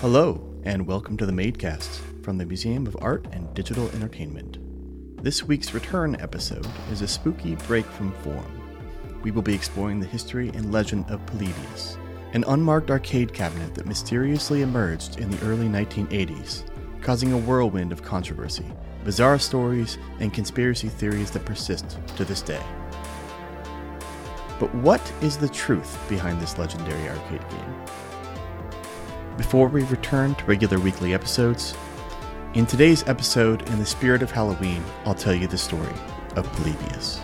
Hello, and welcome to the Madecast from the Museum of Art and Digital Entertainment. This week's return episode is a spooky break from form. We will be exploring the history and legend of Polybius, an unmarked arcade cabinet that mysteriously emerged in the early 1980s, causing a whirlwind of controversy, bizarre stories, and conspiracy theories that persist to this day. But what is the truth behind this legendary arcade game? Before we return to regular weekly episodes, in today's episode, in the spirit of Halloween, I'll tell you the story of Polybius.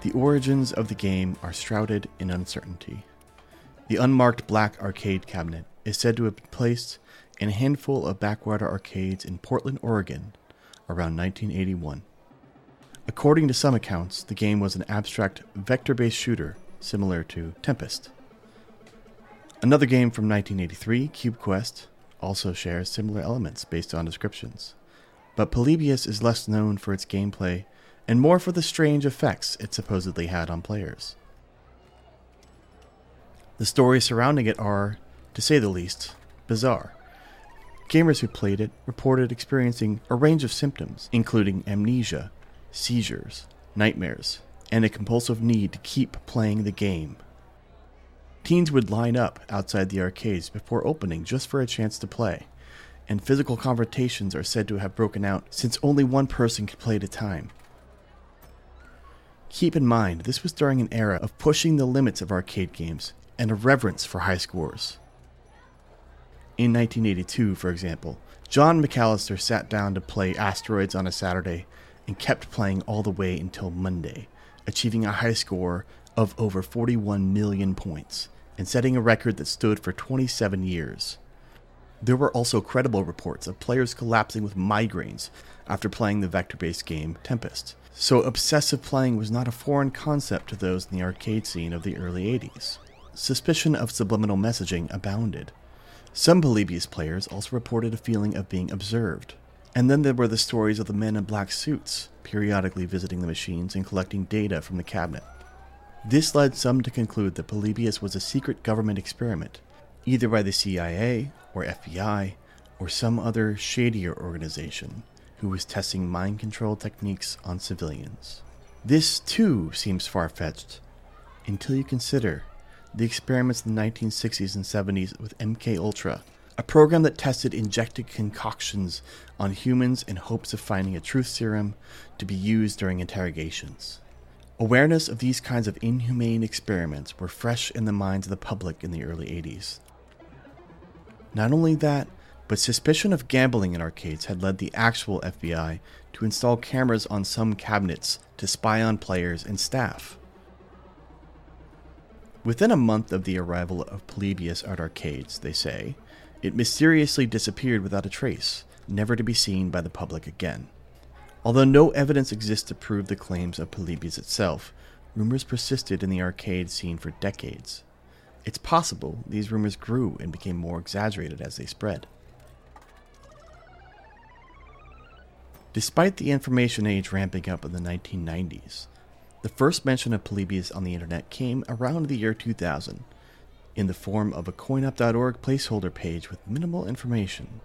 The origins of the game are shrouded in uncertainty. The unmarked black arcade cabinet is said to have been placed in a handful of backwater arcades in Portland, Oregon, around 1981. According to some accounts, the game was an abstract vector based shooter similar to Tempest. Another game from 1983, Cube Quest, also shares similar elements based on descriptions. But Polybius is less known for its gameplay and more for the strange effects it supposedly had on players. The stories surrounding it are, to say the least, bizarre. Gamers who played it reported experiencing a range of symptoms, including amnesia, seizures, nightmares, and a compulsive need to keep playing the game. Teens would line up outside the arcades before opening just for a chance to play, and physical confrontations are said to have broken out since only one person could play at a time. Keep in mind, this was during an era of pushing the limits of arcade games and a reverence for high scores. In 1982, for example, John McAllister sat down to play Asteroids on a Saturday and kept playing all the way until Monday, achieving a high score of over 41 million points and setting a record that stood for 27 years. There were also credible reports of players collapsing with migraines after playing the vector based game Tempest, so obsessive playing was not a foreign concept to those in the arcade scene of the early 80s. Suspicion of subliminal messaging abounded. Some Polybius players also reported a feeling of being observed, and then there were the stories of the men in black suits, periodically visiting the machines and collecting data from the cabinet. This led some to conclude that Polybius was a secret government experiment, either by the CIA or FBI or some other shadier organization who was testing mind control techniques on civilians. This, too, seems far fetched until you consider the experiments in the 1960s and 70s with MK Ultra a program that tested injected concoctions on humans in hopes of finding a truth serum to be used during interrogations. Awareness of these kinds of inhumane experiments were fresh in the minds of the public in the early 80s. Not only that, but suspicion of gambling in arcades had led the actual FBI to install cameras on some cabinets to spy on players and staff. Within a month of the arrival of Polybius at arcades, they say, it mysteriously disappeared without a trace, never to be seen by the public again. Although no evidence exists to prove the claims of Polybius itself, rumors persisted in the arcade scene for decades. It's possible these rumors grew and became more exaggerated as they spread. Despite the information age ramping up in the 1990s, the first mention of Polybius on the internet came around the year 2000 in the form of a coinop.org placeholder page with minimal information.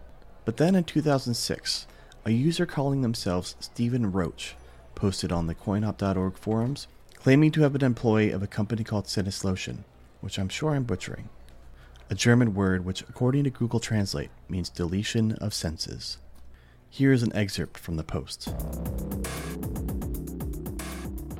But then in 2006, a user calling themselves Stephen Roach posted on the coinop.org forums claiming to have been an employee of a company called Sinneslöschen, which I'm sure I'm butchering, a German word which, according to Google Translate, means deletion of senses. Here is an excerpt from the post.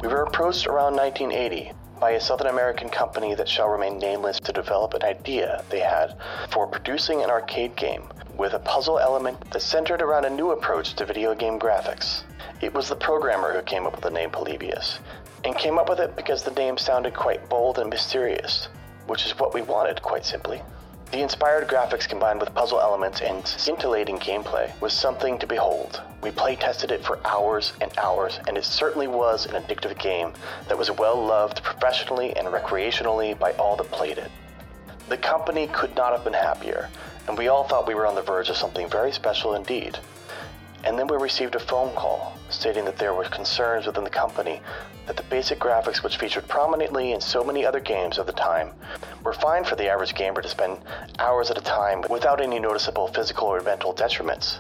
We were approached around 1980 by a Southern American company that shall remain nameless to develop an idea they had for producing an arcade game with a puzzle element that centered around a new approach to video game graphics. It was the programmer who came up with the name Polybius, and came up with it because the name sounded quite bold and mysterious, which is what we wanted, quite simply. The inspired graphics combined with puzzle elements and scintillating gameplay was something to behold. We play tested it for hours and hours, and it certainly was an addictive game that was well loved professionally and recreationally by all that played it. The company could not have been happier, and we all thought we were on the verge of something very special indeed. And then we received a phone call stating that there were concerns within the company that the basic graphics, which featured prominently in so many other games of the time, were fine for the average gamer to spend hours at a time without any noticeable physical or mental detriments.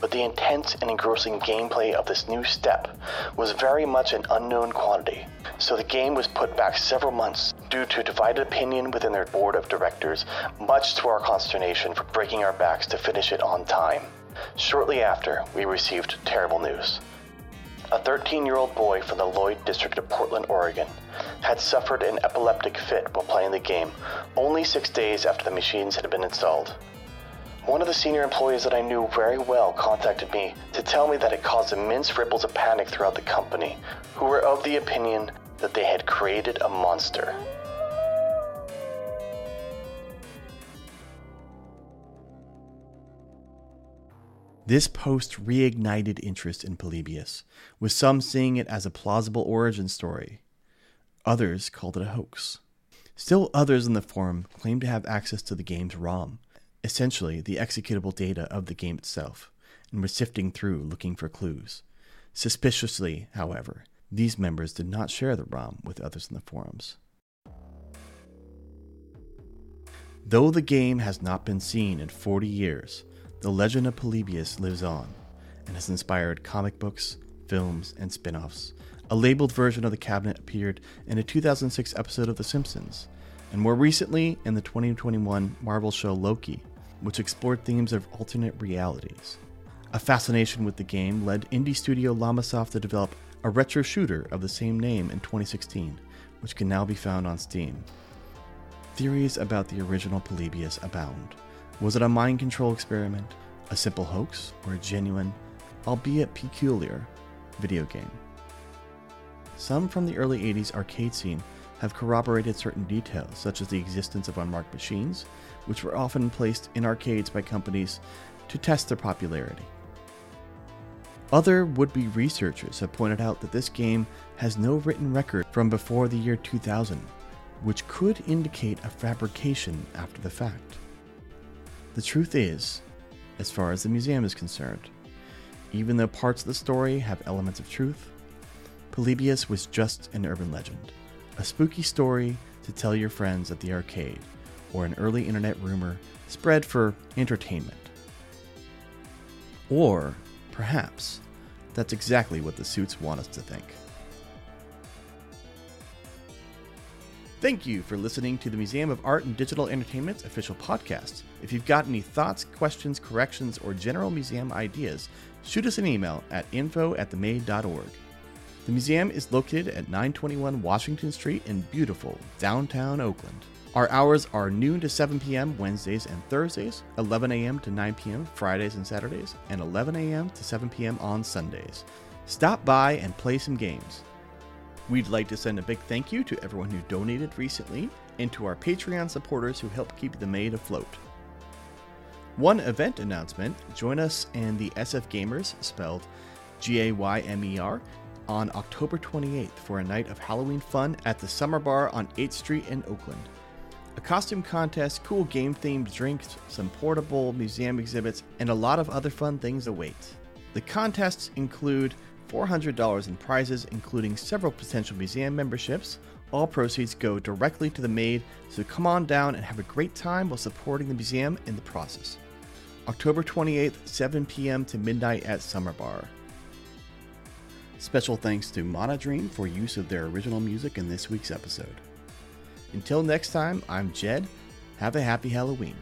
But the intense and engrossing gameplay of this new step was very much an unknown quantity. So the game was put back several months due to divided opinion within their board of directors, much to our consternation for breaking our backs to finish it on time. Shortly after, we received terrible news. A 13 year old boy from the Lloyd district of Portland, Oregon, had suffered an epileptic fit while playing the game only six days after the machines had been installed. One of the senior employees that I knew very well contacted me to tell me that it caused immense ripples of panic throughout the company, who were of the opinion that they had created a monster. This post reignited interest in Polybius, with some seeing it as a plausible origin story. Others called it a hoax. Still others in the forum claimed to have access to the game's ROM, essentially the executable data of the game itself, and were sifting through looking for clues. Suspiciously, however, these members did not share the ROM with others in the forums. Though the game has not been seen in 40 years, the legend of Polybius lives on and has inspired comic books, films, and spin offs. A labeled version of the cabinet appeared in a 2006 episode of The Simpsons, and more recently in the 2021 Marvel show Loki, which explored themes of alternate realities. A fascination with the game led indie studio Llamasoft to develop a retro shooter of the same name in 2016, which can now be found on Steam. Theories about the original Polybius abound. Was it a mind control experiment, a simple hoax, or a genuine, albeit peculiar, video game? Some from the early 80s arcade scene have corroborated certain details, such as the existence of unmarked machines, which were often placed in arcades by companies to test their popularity. Other would be researchers have pointed out that this game has no written record from before the year 2000, which could indicate a fabrication after the fact. The truth is, as far as the museum is concerned, even though parts of the story have elements of truth, Polybius was just an urban legend, a spooky story to tell your friends at the arcade, or an early internet rumor spread for entertainment. Or, perhaps, that's exactly what the suits want us to think. Thank you for listening to the Museum of Art and Digital Entertainment's official podcast. If you've got any thoughts, questions, corrections, or general museum ideas, shoot us an email at info at themade.org. The museum is located at 921 Washington Street in beautiful downtown Oakland. Our hours are noon to 7 p.m. Wednesdays and Thursdays, 11 a.m. to 9 p.m. Fridays and Saturdays, and 11 a.m. to 7 p.m. on Sundays. Stop by and play some games. We'd like to send a big thank you to everyone who donated recently and to our Patreon supporters who help keep the MADE afloat. One event announcement join us and the SF Gaymers, spelled G A Y M E R, on October 28th for a night of Halloween fun at the Summer Bar on 8th Street in Oakland. A costume contest, cool game themed drinks, some portable museum exhibits, and a lot of other fun things await. The contests include $400 in prizes, including several potential museum memberships. All proceeds go directly to the MADE, so come on down and have a great time while supporting the museum in the process. October 28th, 7 p.m. to midnight at Summer Bar. Special thanks to Mana Dream for use of their original music in this week's episode. Until next time, I'm Jed. Have a happy Halloween.